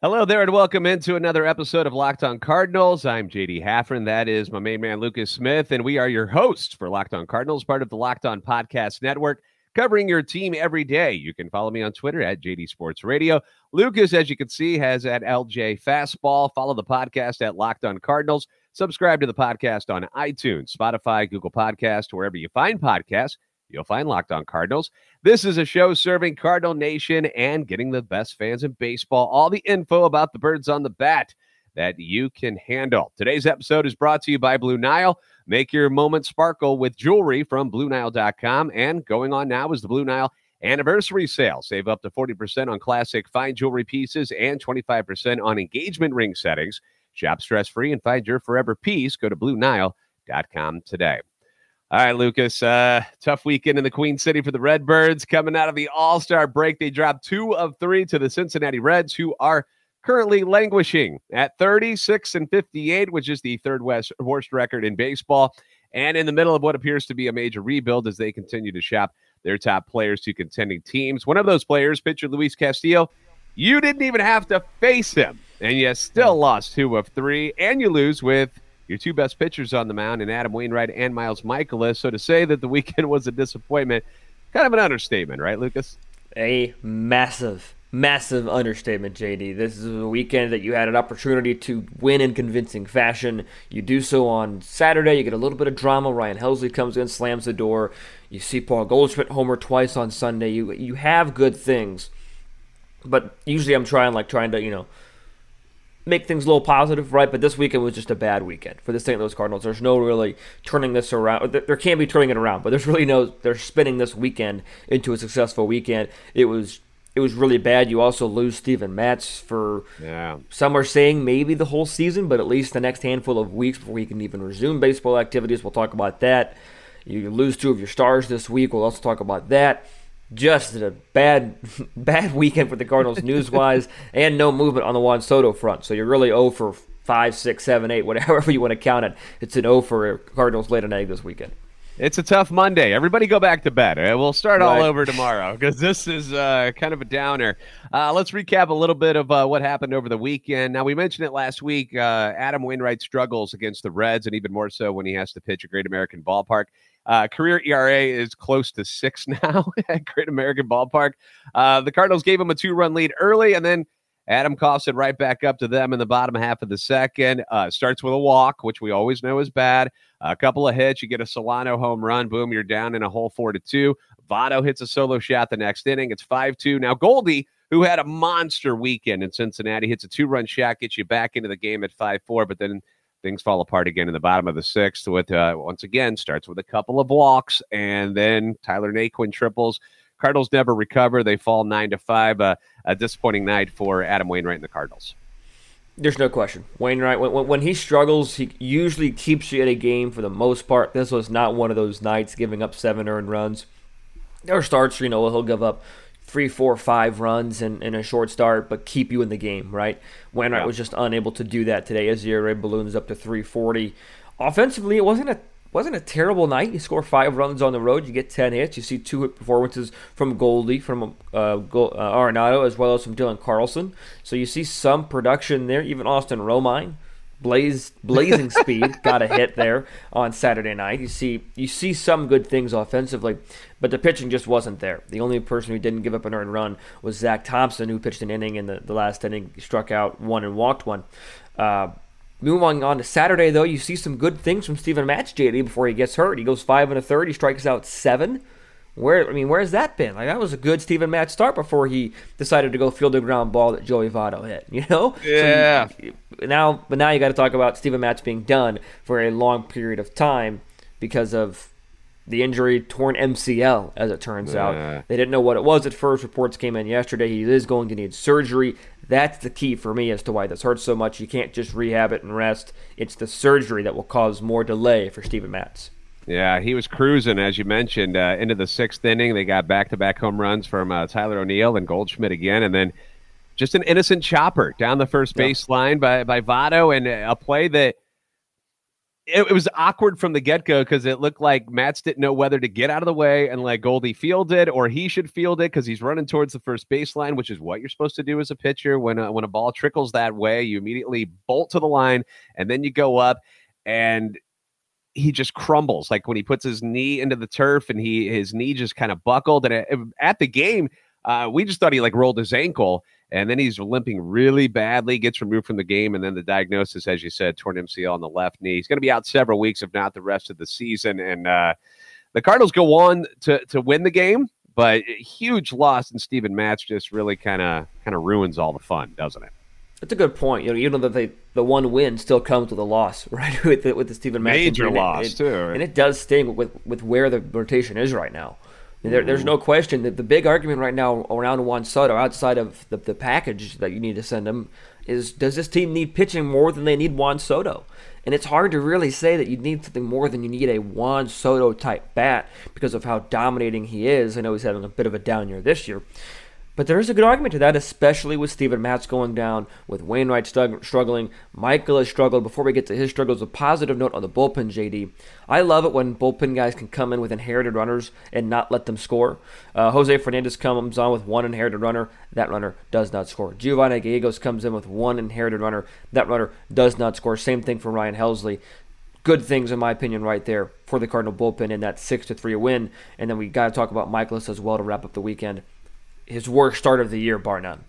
Hello there, and welcome into another episode of Locked On Cardinals. I'm JD Haffern. That is my main man, Lucas Smith, and we are your hosts for Locked On Cardinals, part of the Locked On Podcast Network, covering your team every day. You can follow me on Twitter at JD Sports Radio. Lucas, as you can see, has at LJ Fastball. Follow the podcast at Locked On Cardinals. Subscribe to the podcast on iTunes, Spotify, Google Podcast, wherever you find podcasts you'll find Locked On Cardinals. This is a show serving Cardinal Nation and getting the best fans in baseball all the info about the birds on the bat that you can handle. Today's episode is brought to you by Blue Nile. Make your moment sparkle with jewelry from BlueNile.com. And going on now is the Blue Nile anniversary sale. Save up to 40% on classic fine jewelry pieces and 25% on engagement ring settings. Shop stress free and find your forever piece. Go to BlueNile.com today. All right, Lucas. Uh, tough weekend in the Queen City for the Redbirds. Coming out of the All Star break, they dropped two of three to the Cincinnati Reds, who are currently languishing at 36 and 58, which is the third worst, worst record in baseball, and in the middle of what appears to be a major rebuild as they continue to shop their top players to contending teams. One of those players, pitcher Luis Castillo, you didn't even have to face him, and you still lost two of three, and you lose with your two best pitchers on the mound in Adam Wainwright and Miles Mikolas. So to say that the weekend was a disappointment, kind of an understatement, right, Lucas? A massive, massive understatement, JD. This is a weekend that you had an opportunity to win in convincing fashion. You do so on Saturday. You get a little bit of drama. Ryan Helsley comes in, slams the door. You see Paul Goldschmidt homer twice on Sunday. You you have good things, but usually I'm trying like trying to you know make things a little positive, right? But this weekend was just a bad weekend for the St. Louis Cardinals. There's no really turning this around. There can be turning it around, but there's really no. They're spinning this weekend into a successful weekend. It was it was really bad. You also lose Steven Matz for yeah. some are saying maybe the whole season, but at least the next handful of weeks before he can even resume baseball activities. We'll talk about that. You lose two of your stars this week. We'll also talk about that just a bad bad weekend for the Cardinals news wise, and no movement on the Juan Soto front. So you're really 0 for 5, 6, 7, 8, whatever you want to count it. It's an 0 for Cardinals late an egg this weekend. It's a tough Monday. Everybody go back to bed. We'll start right. all over tomorrow because this is uh, kind of a downer. Uh, let's recap a little bit of uh, what happened over the weekend. Now, we mentioned it last week. Uh, Adam Wainwright struggles against the Reds, and even more so when he has to pitch a Great American Ballpark. Uh, career ERA is close to six now at Great American Ballpark. Uh, the Cardinals gave him a two run lead early, and then Adam coughs it right back up to them in the bottom half of the second. Uh, starts with a walk, which we always know is bad. A couple of hits, you get a Solano home run. Boom, you're down in a hole four to two. Votto hits a solo shot the next inning. It's five two. Now Goldie, who had a monster weekend in Cincinnati, hits a two run shot, gets you back into the game at five four. But then things fall apart again in the bottom of the sixth with uh, once again starts with a couple of walks and then Tyler Naquin triples. Cardinals never recover. They fall nine to five. Uh, a disappointing night for Adam Wainwright and the Cardinals. There's no question. Wainwright, when, when he struggles, he usually keeps you at a game for the most part. This was not one of those nights giving up seven earned runs. There are starts, you know, he'll give up three, four, five runs in, in a short start, but keep you in the game, right? Wainwright yeah. was just unable to do that today as the ERA balloons up to 340. Offensively, it wasn't a wasn't a terrible night. You score five runs on the road, you get 10 hits. You see two hit performances from Goldie, from uh, Go- uh, Arenado, as well as from Dylan Carlson. So you see some production there. Even Austin Romine blaze blazing speed got a hit there on Saturday night. You see you see some good things offensively, but the pitching just wasn't there. The only person who didn't give up an earned run was Zach Thompson, who pitched an inning in the, the last inning, struck out one and walked one. Uh, moving on to Saturday, though, you see some good things from Steven Matz, JD, before he gets hurt. He goes five and a third. He strikes out seven. Where I mean, where's that been? Like that was a good Steven Matz start before he decided to go field the ground ball that Joey Votto hit. You know? Yeah. So you, now, but now you got to talk about Steven Matz being done for a long period of time because of the injury, torn MCL, as it turns yeah. out. They didn't know what it was at first. Reports came in yesterday. He is going to need surgery. That's the key for me as to why this hurts so much. You can't just rehab it and rest. It's the surgery that will cause more delay for Steven Matz. Yeah, he was cruising, as you mentioned, uh, into the sixth inning. They got back to back home runs from uh, Tyler O'Neill and Goldschmidt again. And then just an innocent chopper down the first base line by, by Votto and a play that it, it was awkward from the get go because it looked like Matz didn't know whether to get out of the way and let Goldie field it or he should field it because he's running towards the first baseline, which is what you're supposed to do as a pitcher. When a, when a ball trickles that way, you immediately bolt to the line and then you go up and he just crumbles like when he puts his knee into the turf and he his knee just kind of buckled and at, at the game uh, we just thought he like rolled his ankle and then he's limping really badly, gets removed from the game, and then the diagnosis, as you said, torn MCL on the left knee. He's going to be out several weeks, if not the rest of the season. And uh, the Cardinals go on to to win the game, but huge loss, and Steven Matz just really kind of kind of ruins all the fun, doesn't it? That's a good point. You know, even though they, the one win still comes with a loss, right? with the, with the Steven Matz major loss it, too, and it does sting with with where the rotation is right now. There, there's no question that the big argument right now around Juan Soto, outside of the, the package that you need to send him, is does this team need pitching more than they need Juan Soto? And it's hard to really say that you need something more than you need a Juan Soto type bat because of how dominating he is. I know he's having a bit of a down year this year. But there is a good argument to that, especially with Steven Matz going down, with Wainwright struggling. Michael has struggled. Before we get to his struggles, a positive note on the bullpen, JD. I love it when bullpen guys can come in with inherited runners and not let them score. Uh, Jose Fernandez comes on with one inherited runner. That runner does not score. Giovanny Gallegos comes in with one inherited runner. That runner does not score. Same thing for Ryan Helsley good things in my opinion right there for the Cardinal bullpen in that six to three win. And then we got to talk about Mikolas as well to wrap up the weekend his worst start of the year, bar none.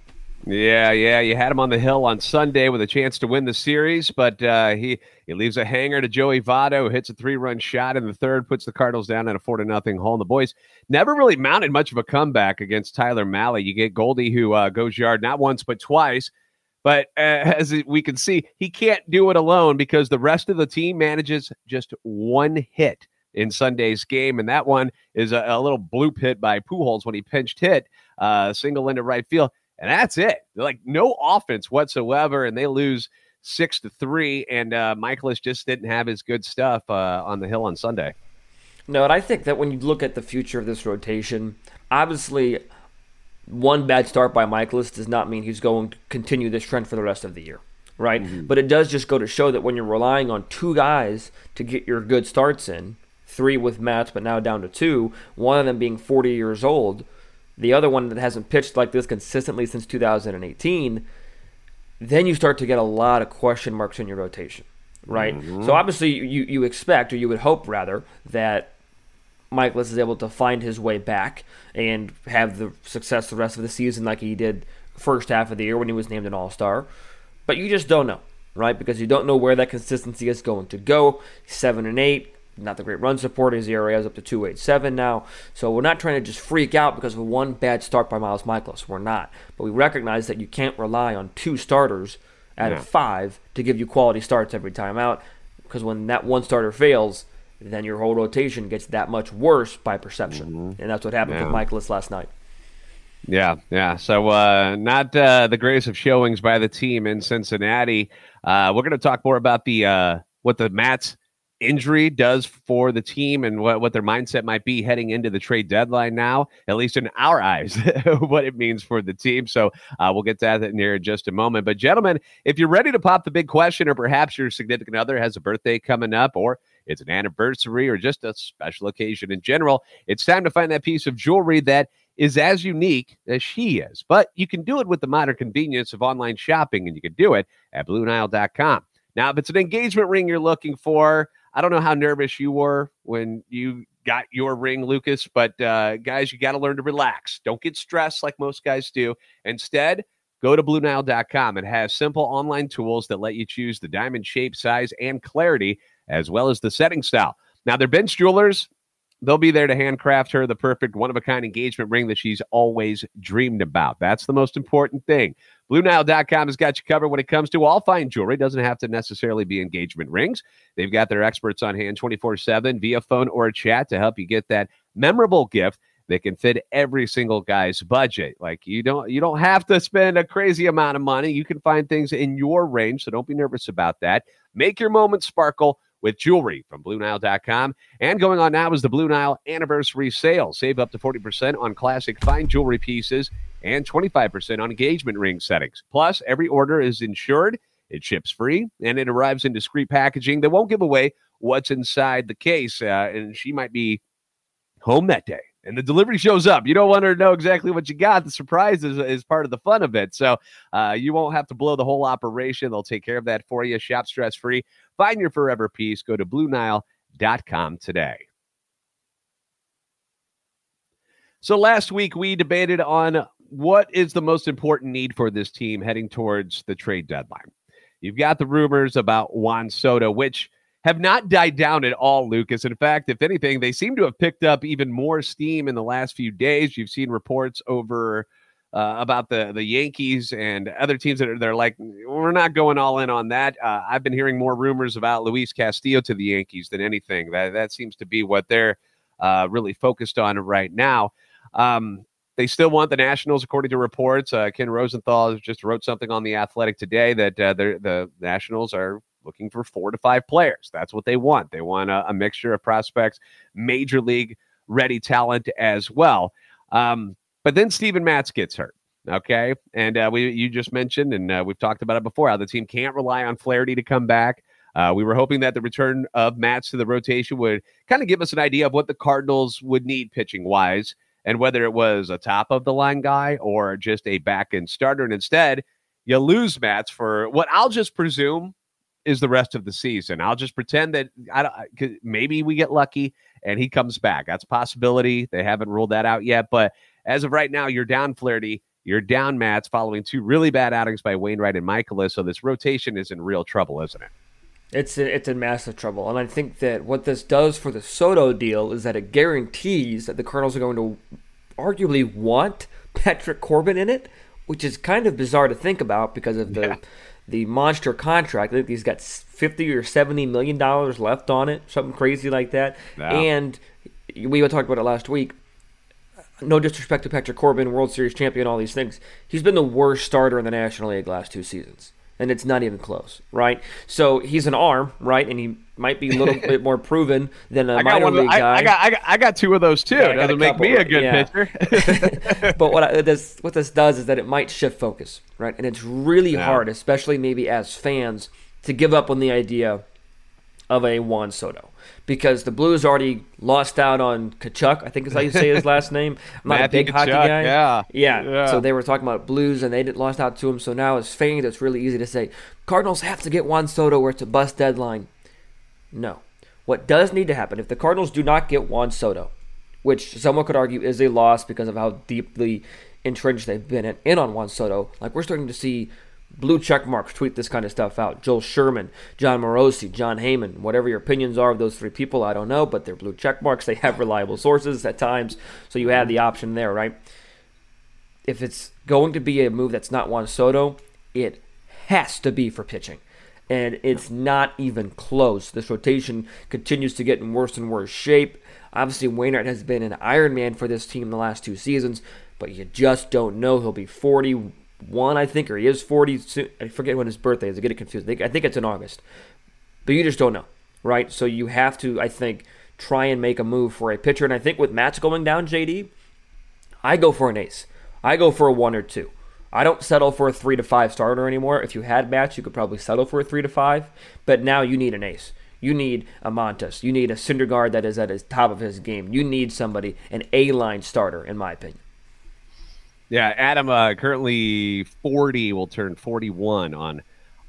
Yeah, yeah, you had him on the hill on Sunday with a chance to win the series, but uh, he he leaves a hanger to Joey Votto, hits a three run shot in the third, puts the Cardinals down at a four to nothing hole. And the boys never really mounted much of a comeback against Tyler Mahle. You get Goldie who uh, goes yard not once but twice, but uh, as we can see, he can't do it alone because the rest of the team manages just one hit in Sunday's game, and that one is a, a little bloop hit by Pujols when he pinched hit uh, single into right field, and that's it. They're like no offense whatsoever, and they lose six to three. And uh, Mikolas just didn't have his good stuff uh, on the hill on Sunday. No, and I think that when you look at the future of this rotation, obviously one bad start by Mikolas does not mean he's going to continue this trend for the rest of the year, right? Mm-hmm. But it does just go to show that when you're relying on two guys to get your good starts in, three with Matz, but now down to two, one of them being 40 years old – the other one that hasn't pitched like this consistently since 2018, then you start to get a lot of question marks in your rotation, right? Mm-hmm. So obviously you, you expect, or you would hope rather, that Mikolas is able to find his way back and have the success the rest of the season like he did first half of the year when he was named an All-Star. But you just don't know, right? Because you don't know where that consistency is going to go. Seven and eight, not the great run support. His ERA is up to 287 now. So we're not trying to just freak out because of one bad start by Miles Mikolas. We're not. But we recognize that you can't rely on two starters out yeah. of five to give you quality starts every time out. Because when that one starter fails, then your whole rotation gets that much worse by perception. Mm-hmm. And that's what happened yeah. with Mikolas last night. Yeah, yeah. So uh, not uh, the greatest of showings by the team in Cincinnati. Uh, we're going to talk more about the uh, what the Matz injury does for the team and what, what their mindset might be heading into the trade deadline now, at least in our eyes, what it means for the team. So uh, we'll get to that in here in just a moment. But, gentlemen, if you're ready to pop the big question, or perhaps your significant other has a birthday coming up, or it's an anniversary, or just a special occasion in general, it's time to find that piece of jewelry that is as unique as she is. But you can do it with the modern convenience of online shopping, and you can do it at BlueNile.com. Now, if it's an engagement ring you're looking for, I don't know how nervous you were when you got your ring, Lucas, but uh, guys, you got to learn to relax. Don't get stressed like most guys do. Instead, go to BlueNile.com. It has simple online tools that let you choose the diamond shape, size, and clarity, as well as the setting style. Now, they're bench jewelers they'll be there to handcraft her the perfect one of a kind engagement ring that she's always dreamed about. That's the most important thing. BlueNile.com has got you covered when it comes to all fine jewelry. Doesn't have to necessarily be engagement rings. They've got their experts on hand 24 7 via phone or chat to help you get that memorable gift that can fit every single guy's budget. Like you don't you don't have to spend a crazy amount of money. You can find things in your range, so don't be nervous about that. Make your moment sparkle with jewelry from BlueNile.com. And going on now is the Blue Nile anniversary sale. Save up to 40% on classic fine jewelry pieces and 25% on engagement ring settings. Plus, every order is insured, it ships free, and it arrives in discreet packaging that won't give away what's inside the case, uh, and she might be home that day. And the delivery shows up. You don't want her to know exactly what you got. The surprise is, is part of the fun of it. So uh, you won't have to blow the whole operation. They'll take care of that for you. Shop stress free. Find your forever piece. Go to BlueNile.com today. So last week we debated on what is the most important need for this team heading towards the trade deadline. You've got the rumors about Juan Soto, which have not died down at all, Lucas. In fact, if anything, they seem to have picked up even more steam in the last few days. You've seen reports over uh, about the the Yankees and other teams that are they're like we're not going all in on that. Uh, I've been hearing more rumors about Luis Castillo to the Yankees than anything. That that seems to be what they're uh, really focused on right now. Um, they still want the Nationals, according to reports. Uh, Ken Rosenthal just wrote something on the Athletic today that uh, the Nationals are looking for four to five players. That's what they want. They want a, a mixture of prospects, major league ready talent as well. Um, but then Steven Matz gets hurt. Okay, and uh, we you just mentioned, and uh, we've talked about it before, how the team can't rely on Flaherty to come back. Uh, we were hoping that the return of Matz to the rotation would kind of give us an idea of what the Cardinals would need pitching wise and whether it was a top of the line guy or just a back end starter. And instead, you lose Matz for what I'll just presume is the rest of the season. I'll just pretend that I don't, maybe we get lucky and he comes back. That's a possibility. They haven't ruled that out yet. But as of right now, you're down Flaherty. You're down Matz following two really bad outings by Wainwright and Mikolas. So this rotation is in real trouble, isn't it? It's it's in massive trouble, and I think that what this does for the Soto deal is that it guarantees that the Cardinals are going to arguably want Patrick Corbin in it, which is kind of bizarre to think about because of the yeah. The monster contract. I think he's got fifty or seventy million dollars left on it, something crazy like that. And we talked about it last week. No disrespect to Patrick Corbin, World Series champion, all these things. He's been the worst starter in the National League last two seasons and it's not even close, right? So he's an arm, right, and he might be a little bit more proven than a I minor league guy. I, got, I got, I got two of those too. Yeah, Doesn't make me a good yeah. pitcher. but what I, this, what this does is that it might shift focus, right? And it's really yeah. hard, especially maybe as fans, to give up on the idea of a Juan Soto because the Blues already lost out on Tkachuk. I think is how you say his last name. I'm not Matthew a big Tkachuk, hockey guy. Yeah. yeah. yeah, So they were talking about Blues and they did, lost out to him. So now as fans, it's really easy to say Cardinals have to get Juan Soto or it's a bust deadline. No. What does need to happen if the Cardinals do not get Juan Soto, which someone could argue is a loss because of how deeply entrenched they've been in, in on Juan Soto, like we're starting to see blue check marks tweet this kind of stuff out. Joel Sherman, Jon Morosi, Jon Heyman, whatever your opinions are of those three people, I don't know, but they're blue check marks. They have reliable sources at times, so you have the option there, right? If it's going to be a move that's not Juan Soto, it has to be for pitching. And it's not even close. This rotation continues to get in worse and worse shape. Obviously, Wainwright has been an Iron Man for this team the last two seasons, but you just don't know. He'll be 40 one, I think, or he is 40. I forget when his birthday is. I get it confused. I think it's in August. But you just don't know, right? So you have to, I think, try and make a move for a pitcher. And I think with Matz going down, JD, I go for an ace. I go for a one or two. I don't settle for a three to five starter anymore. If you had Matz, you could probably settle for a three to five. But now you need an ace. You need a Montas. You need a Syndergaard that is at his top of his game. You need somebody, an A line starter, in my opinion. Yeah, Adam, uh, currently 40, will turn 41 on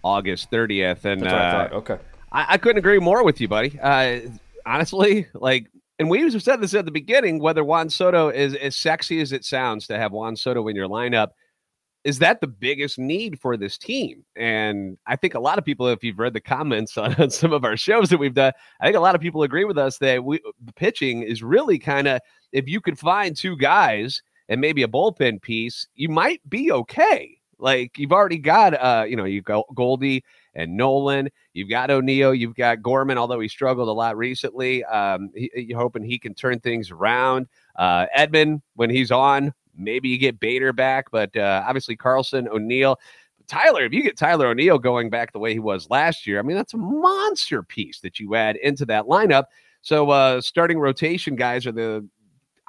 August 30th. And uh, I okay. I, I, couldn't agree more with you, buddy. Uh, honestly, like, and we said this at the beginning whether Juan Soto is as sexy as it sounds to have Juan Soto in your lineup. Is that the biggest need for this team? And I think a lot of people, if you've read the comments on, on some of our shows that we've done, I think a lot of people agree with us that we the pitching is really kind of if you could find two guys and maybe a bullpen piece, you might be okay. Like you've already got, uh, you know, you've got Goldie and Nolan, you've got O'Neill, you've got Gorman, although he struggled a lot recently. Um, he, you're hoping he can turn things around. Uh, Edman, when he's on, maybe you get Bader back, but uh, obviously Carlson, O'Neill. Tyler, if you get Tyler O'Neill going back the way he was last year, I mean, that's a monster piece that you add into that lineup. So, uh, starting rotation guys are the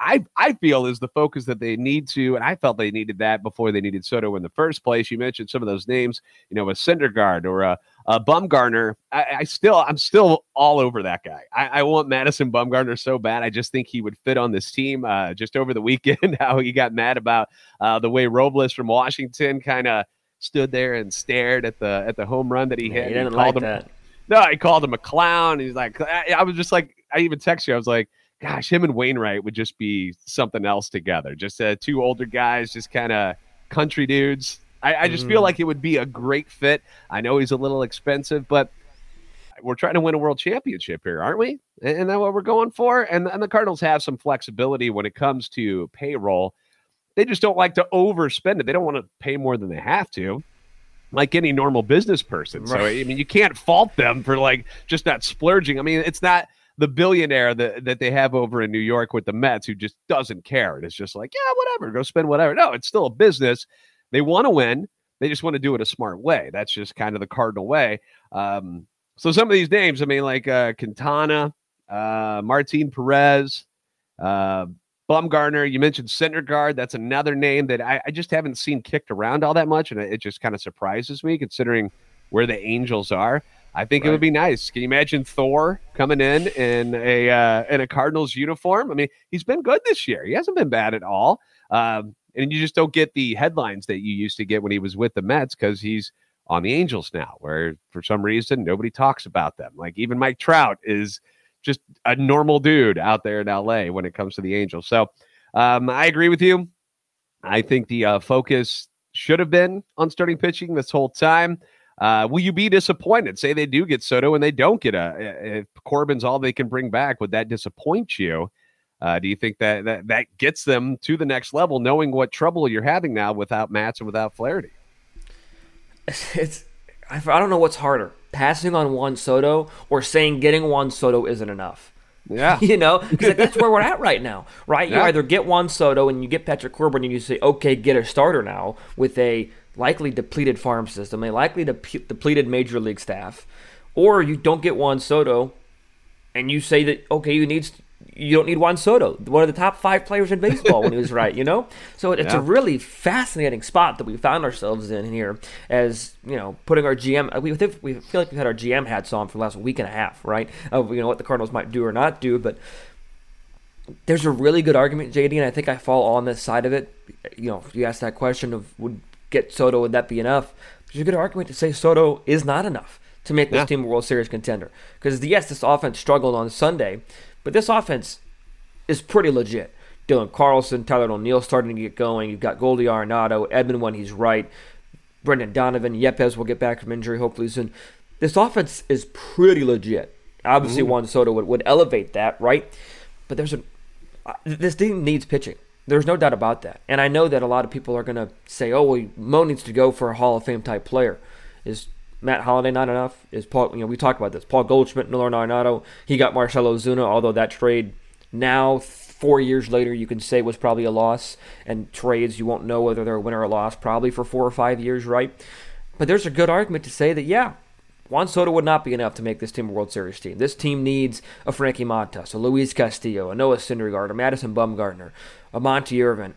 I I feel is the focus that they need to, and I felt they needed that before they needed Soto in the first place. You mentioned some of those names, you know, a Syndergaard or a, Uh, Bumgarner, I, I, still, I'm still all over that guy. I, I, want Madison Bumgarner so bad. I just think he would fit on this team. Uh, just over the weekend, how he got mad about uh, the way Robles from Washington kind of stood there and stared at the at the home run that he yeah, hit. He didn't like him, that. No, he called him a clown. He's like, I, I was just like, I even text you. I was like, gosh, him and Wainwright would just be something else together. Just uh, two older guys, just kind of country dudes. I, I just mm. feel like it would be a great fit. I know he's a little expensive, but we're trying to win a world championship here, aren't we? Isn't that what we're going for? And, and the Cardinals have some flexibility when it comes to payroll. They just don't like to overspend it. They don't want to pay more than they have to, like any normal business person. Right. So I mean, you can't fault them for like just not splurging. I mean, it's not the billionaire that, that they have over in New York with the Mets who just doesn't care. And it's just like, yeah, whatever, go spend whatever. No, it's still a business. They want to win. They just want to do it a smart way. That's just kind of the cardinal way. Um, so some of these names, I mean, like uh, Quintana, uh, Martin Perez, uh, Bumgarner. You mentioned Syndergaard. That's another name that I, I just haven't seen kicked around all that much, and it, it just kind of surprises me considering where the Angels are. I think right. it would be nice. Can you imagine Thor coming in in a uh, in a Cardinals uniform? I mean, he's been good this year. He hasn't been bad at all. Um, and you just don't get the headlines that you used to get when he was with the Mets because he's on the Angels now, where for some reason nobody talks about them. Like even Mike Trout is just a normal dude out there in LA when it comes to the Angels. So um, I agree with you. I think the uh, focus should have been on starting pitching this whole time. Uh, will you be disappointed? Say they do get Soto and they don't get a. If Corbin's all they can bring back, would that disappoint you? Uh, do you think that, that that gets them to the next level, knowing what trouble you're having now without Matz and without Flaherty? It's I don't know what's harder, passing on Juan Soto or saying getting Juan Soto isn't enough. Yeah, you know, because that's where we're at right now, right? Yeah. You either get Juan Soto and you get Patrick Corbin and you say, okay, get a starter now with a likely depleted farm system, a likely de- depleted major league staff, or you don't get Juan Soto, and you say that okay, you need you don't need Juan Soto, one of the top five players in baseball when he was right, you know. So it's yeah. a really fascinating spot that we found ourselves in here, as you know, putting our GM. We we feel like we've had our GM hats on for the last week and a half, right? Of you know what the Cardinals might do or not do, but there's a really good argument, JD, and I think I fall on this side of it. You know, if you ask that question of would get Soto, would that be enough? There's a good argument to say Soto is not enough to make this yeah. team a World Series contender. Because yes, this offense struggled on Sunday, but this offense is pretty legit. Dylan Carlson, Tyler O'Neill starting to get going. You've got Goldie Arenado, Edman when he's right, Brendan Donovan, Yepez will get back from injury hopefully soon. This offense is pretty legit. Obviously, Juan Soto would, would elevate that, right? But there's a uh, this team needs pitching. There's no doubt about that. And I know that a lot of people are going to say, oh, well, Mo needs to go for a Hall of Fame type player. Is Matt Holliday not enough? Is Paul, you know, we talked about this. Paul Goldschmidt, Nolan Arenado, he got Marcell Ozuna, although that trade now, four years later, you can say was probably a loss. And trades, you won't know whether they're a winner or a loss probably for four or five years, right? But there's a good argument to say that, yeah, Juan Soto would not be enough to make this team a World Series team. This team needs a Frankie Montas, a Luis Castillo, a Noah Syndergaard, a Madison Bumgarner, a Monte Irvin,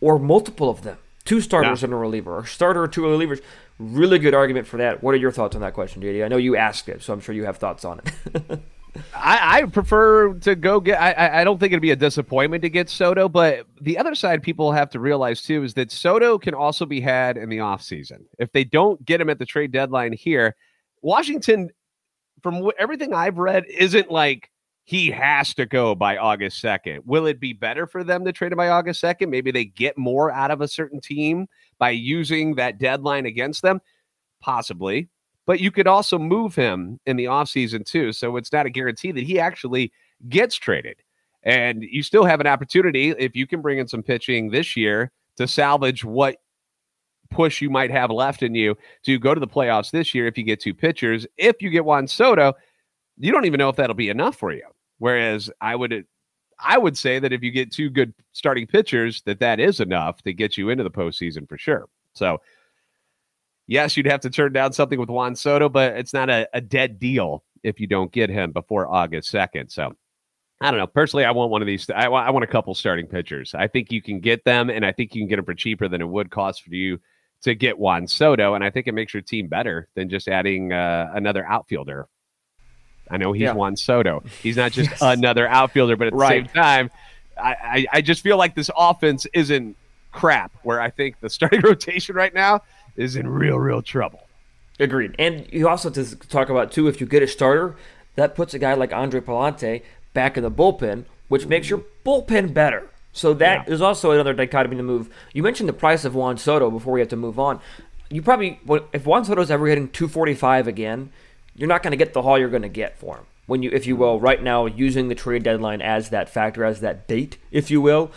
or multiple of them. Two starters yeah. and a reliever, or starter or two relievers. Really good argument for that. What are your thoughts on that question, JD? I know you asked it, so I'm sure you have thoughts on it. I, I, prefer to go get. I, I don't think it'd be a disappointment to get Soto, but the other side people have to realize too is that Soto can also be had in the offseason. If they don't get him at the trade deadline here, Washington, from everything I've read, isn't like he has to go by August 2nd. Will it be better for them to trade him by August 2nd? Maybe they get more out of a certain team by using that deadline against them? Possibly. But you could also move him in the offseason too. So it's not a guarantee that he actually gets traded. And you still have an opportunity if you can bring in some pitching this year to salvage what push you might have left in you to go to the playoffs this year if you get two pitchers. If you get Juan Soto, you don't even know if that'll be enough for you. Whereas I would I would say that if you get two good starting pitchers, that that is enough to get you into the postseason for sure. So, yes, you'd have to turn down something with Juan Soto, but it's not a, a dead deal if you don't get him before August 2nd. So, I don't know. Personally, I want one of these. I want, I want a couple starting pitchers. I think you can get them, and I think you can get them for cheaper than it would cost for you to get Juan Soto, and I think it makes your team better than just adding uh, another outfielder. I know he's yeah. Juan Soto. He's not just yes. another outfielder, but at right. the same time, I, I, I just feel like this offense isn't crap. Where I think the starting rotation right now is in real, real trouble. Agreed. And you also have to talk about too if you get a starter, that puts a guy like Andre Pallante back in the bullpen, which makes your bullpen better. So that yeah. is also another dichotomy to move. You mentioned the price of Juan Soto before we have to move on. You probably, if Juan Soto's ever hitting 245 again, you're not going to get the haul you're going to get for him. When you, if you will, right now using the trade deadline as that factor, as that bait, if you will,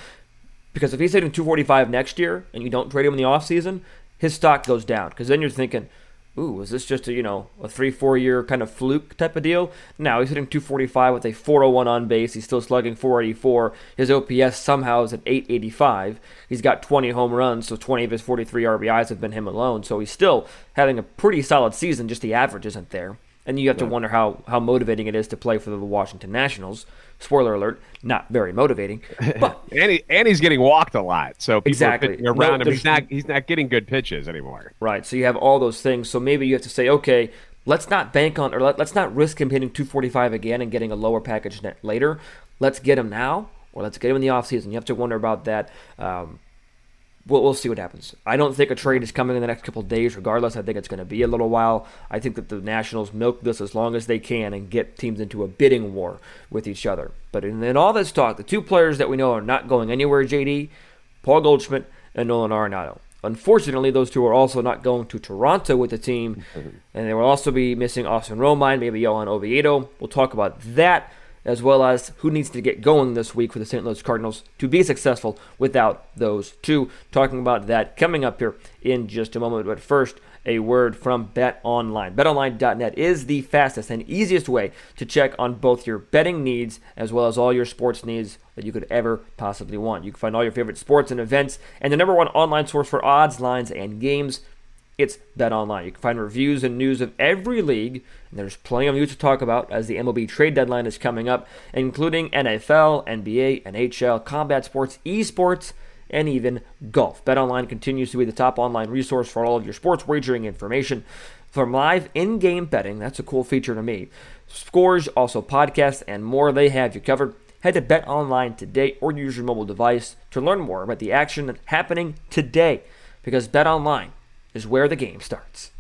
because if he's hitting 245 next year and you don't trade him in the offseason, his stock goes down. Because then you're thinking, ooh, is this just a, you know, a three, four year kind of fluke type of deal? Now he's hitting 245 with a 401 on base. He's still slugging 484. His OPS somehow is at 885. He's got 20 home runs, so 20 of his 43 RBIs have been him alone. So he's still having a pretty solid season, just the average isn't there. And you have to wonder how, how motivating it is to play for the Washington Nationals. Spoiler alert, not very motivating. But and, he, and he's getting walked a lot. So people exactly. are around no, him. He's not he's not getting good pitches anymore. Right. So you have all those things. So maybe you have to say, okay, let's not bank on or let, us not risk him hitting 245 again and getting a lower package net later. Let's get him now or let's get him in the offseason. You have to wonder about that. Um, we'll, we'll see what happens. I don't think a trade is coming in the next couple days, regardless. I think it's going to be a little while. I think that the Nationals milk this as long as they can and get teams into a bidding war with each other. But in, in all this talk, the two players that we know are not going anywhere, JD, Paul Goldschmidt and Nolan Arenado. Unfortunately, those two are also not going to Toronto with the team, mm-hmm. and they will also be missing Austin Romine, maybe Johan Oviedo. We'll talk about that as well as who needs to get going this week for the St. Louis Cardinals to be successful without those two. Talking about that coming up here in just a moment. But first, a word from Bet Online. BetOnline.net is the fastest and easiest way to check on both your betting needs as well as all your sports needs that you could ever possibly want. You can find all your favorite sports and events and the number one online source for odds, lines, and games it's Bet Online. You can find reviews and news of every league, and there's plenty of news to talk about as the MLB trade deadline is coming up, including NFL, NBA, NHL, combat sports, esports, and even golf. Bet Online continues to be the top online resource for all of your sports wagering information. From live in game betting, that's a cool feature to me. Scores, also podcasts, and more, they have you covered. Head to Bet Online today or use your mobile device to learn more about the action happening today because Bet Online is where the game starts.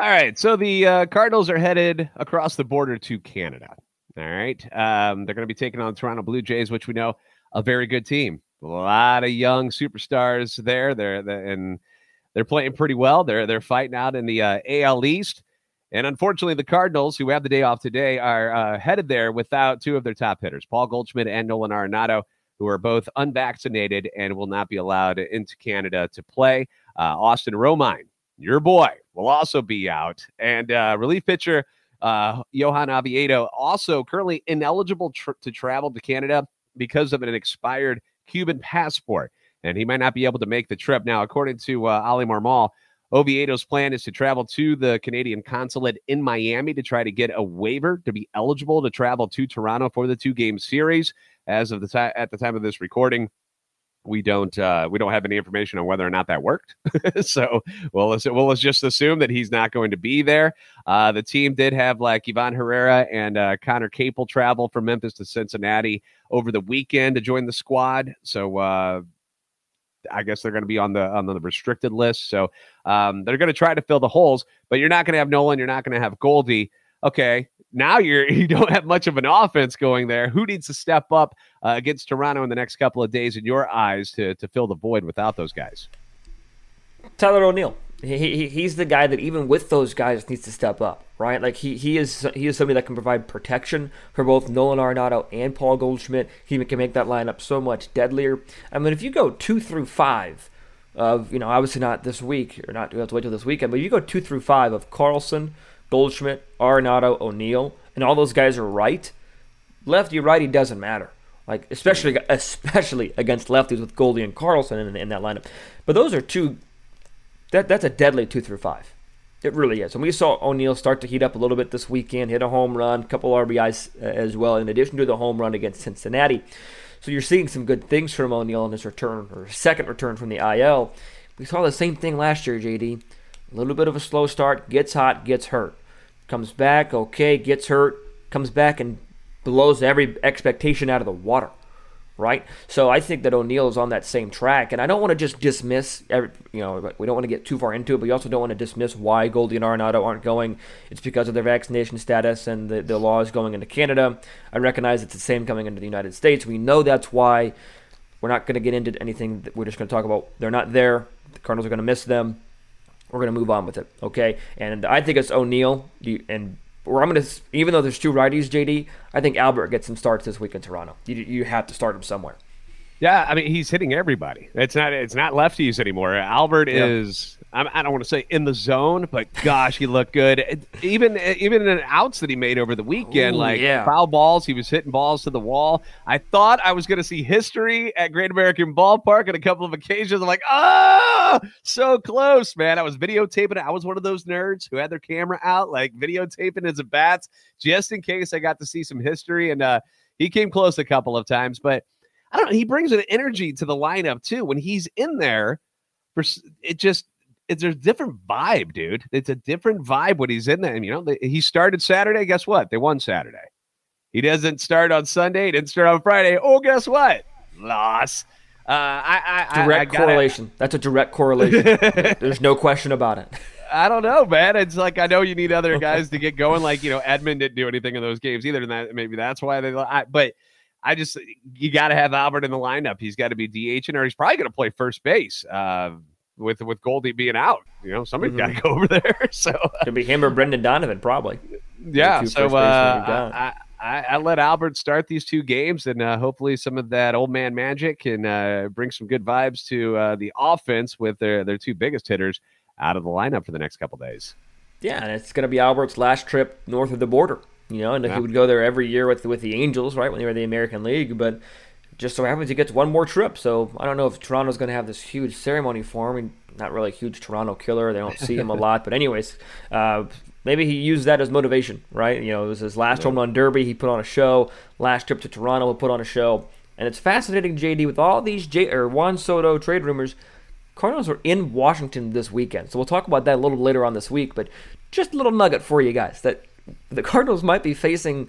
All right, so the uh, Cardinals are headed across the border to Canada. All right, um, they're going to be taking on the Toronto Blue Jays, which we know a very good team. A lot of young superstars there. They're, they're and they're playing pretty well. They're they're fighting out in the uh, AL East, and unfortunately, the Cardinals, who have the day off today, are uh, headed there without two of their top hitters, Paul Goldschmidt and Nolan Arenado who are both unvaccinated and will not be allowed into Canada to play. Uh, Austin Romine, your boy, will also be out. And uh, relief pitcher uh, Johan Oviedo, also currently ineligible tr- to travel to Canada because of an expired Cuban passport. And he might not be able to make the trip. Now, according to uh, Oli Marmol, Oviedo's plan is to travel to the Canadian consulate in Miami to try to get a waiver to be eligible to travel to Toronto for the two game series as of the time at the time of this recording we don't uh, we don't have any information on whether or not that worked. so well, let's well let's just assume that he's not going to be there. Uh, the team did have like Ivan Herrera and uh, Conner Capel travel from Memphis to Cincinnati over the weekend to join the squad. So uh, I guess they're going to be on the on the restricted list. So um, they're going to try to fill the holes, but you're not going to have Nolan. You're not going to have Goldie. Okay, now you're you don't have much of an offense going there. Who needs to step up uh, against Toronto in the next couple of days in your eyes to to fill the void without those guys? Tyler O'Neill. He, he, he's the guy that even with those guys needs to step up, right? Like he, he is he is somebody that can provide protection for both Nolan Arenado and Paul Goldschmidt. He can make that lineup so much deadlier. I mean, if you go two through five of you know obviously not this week or not you have to wait till this weekend, but you go two through five of Carlson, Goldschmidt, Arenado, O'Neill, and all those guys are right, lefty righty doesn't matter. Like especially especially against lefties with Goldie and Carlson in, in that lineup. But those are two. That that's a deadly two through five. It really is. And we saw O'Neill start to heat up a little bit this weekend, hit a home run, couple RBIs uh, as well, in addition to the home run against Cincinnati. So you're seeing some good things from O'Neill in his return or second return from the IL. We saw the same thing last year, JD. A little bit of a slow start, gets hot, gets hurt. Comes back, okay, gets hurt, comes back and blows every expectation out of the water right? So I think that O'Neill is on that same track, and I don't want to just dismiss, every, you know, we don't want to get too far into it, but you also don't want to dismiss why Goldie and Arenado aren't going. It's because of their vaccination status and the, the laws going into Canada. I recognize it's the same coming into the United States. We know that's why. We're not going to get into anything. We're just going to talk about they're not there. The Cardinals are going to miss them. We're going to move on with it, okay? And I think it's O'Neill and or I'm going to, even though there's two righties, JD, I think Albert gets some starts this week in Toronto. You, you have to start him somewhere. Yeah, I mean he's hitting everybody. It's not it's not lefties anymore. Albert is I don't want to say in the zone, but gosh, he looked good. Even even in an outs that he made over the weekend, Ooh, like yeah. foul balls, he was hitting balls to the wall. I thought I was going to see history at Great American Ballpark on a couple of occasions. I'm like, oh, so close, man. I was videotaping it. I was one of those nerds who had their camera out, like videotaping his at bats, just in case I got to see some history. And uh, he came close a couple of times, but I don't know. He brings an energy to the lineup too. When he's in there, for it just it's a different vibe, dude. It's a different vibe when he's in there. And you know, he started Saturday. Guess what? They won Saturday. He doesn't start on Sunday. He didn't start on Friday. Oh, guess what? Loss. Uh, I, I, direct I, I gotta, correlation. That's a direct correlation. There's no question about it. I don't know, man. It's like I know you need other guys to get going. Like you know, Edman didn't do anything in those games either, and that maybe that's why they. I, but I just you got to have Albert in the lineup. He's got to be DH, or he's probably going to play first base. Uh, with with Goldie being out, you know, somebody's mm-hmm. got to go over there. So could be him or Brendan Donovan, probably. Yeah. So uh, I, I, I, let Albert start these two games, and uh, hopefully some of that old man magic can uh, bring some good vibes to uh, the offense with their their two biggest hitters out of the lineup for the next couple days. Yeah, and it's going to be Albert's last trip north of the border you know, and yeah. he would go there every year with with the Angels, right, when they were in the American League. But just so happens he gets one more trip. So I don't know if Toronto's going to have this huge ceremony for him. I mean, not really a huge Toronto killer. They don't see him a lot. But anyways, uh, maybe he used that as motivation, right? You know, it was his last yeah. home run derby. He put on a show. Last trip to Toronto, he put on a show. And it's fascinating, JD, with all these J- or Juan Soto trade rumors. Cardinals are in Washington this weekend. So we'll talk about that a little later on this week. But just a little nugget for you guys that the Cardinals might be facing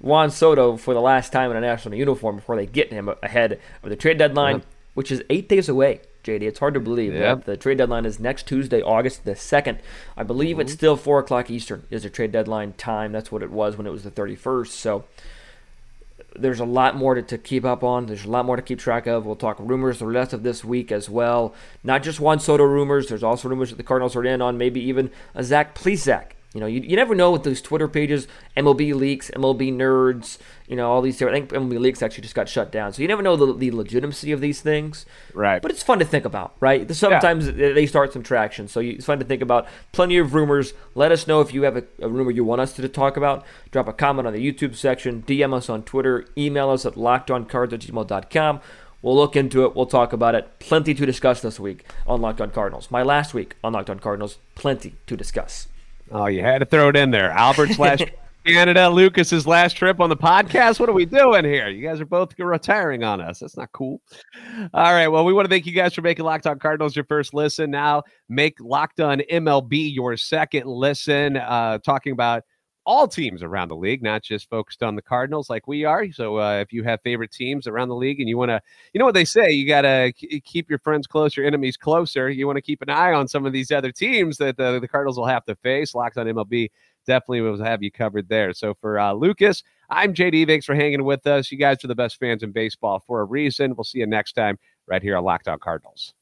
Juan Soto for the last time in a national uniform before they get him ahead of the trade deadline, uh-huh. which is eight days away. JD, it's hard to believe. Yep. The trade deadline is next Tuesday, August the second. I believe mm-hmm. it's still four o'clock Eastern is the trade deadline time. That's what it was when it was the thirty first. So there's a lot more to, to, keep up on. There's a lot more to keep track of. We'll talk rumors the rest of this week as well. Not just Juan Soto rumors. There's also rumors that the Cardinals are in on maybe even a Zach Plesac you know, you, you never know with those Twitter pages, MLB leaks, MLB nerds, you know, all these. different. I think MLB leaks actually just got shut down, so you never know the, the legitimacy of these things. Right. But it's fun to think about, right? Sometimes yeah. they start some traction, so it's fun to think about. Plenty of rumors. Let us know if you have a, a rumor you want us to talk about. Drop a comment on the YouTube section. DM us on Twitter. Email us at lockedoncards at gmail.com. We'll look into it. We'll talk about it. Plenty to discuss this week on Locked On Cardinals. My last week on Locked On Cardinals. Plenty to discuss. Oh, you had to throw it in there. Albert's last Canada, Lucas's last trip on the podcast. What are we doing here? You guys are both retiring on us. That's not cool. All right. Well, we want to thank you guys for making Locked On Cardinals your first listen. Now make Locked On MLB your second listen. Uh, talking about all teams around the league, not just focused on the Cardinals like we are. So uh, if you have favorite teams around the league and you want to, you know what they say, you got to keep your friends close, your enemies closer. You want to keep an eye on some of these other teams that the, the Cardinals will have to face. Locked on MLB definitely will have you covered there. So for uh, Lucas, I'm JD. Thanks for hanging with us. You guys are the best fans in baseball for a reason. We'll see you next time right here on Locked On Cardinals.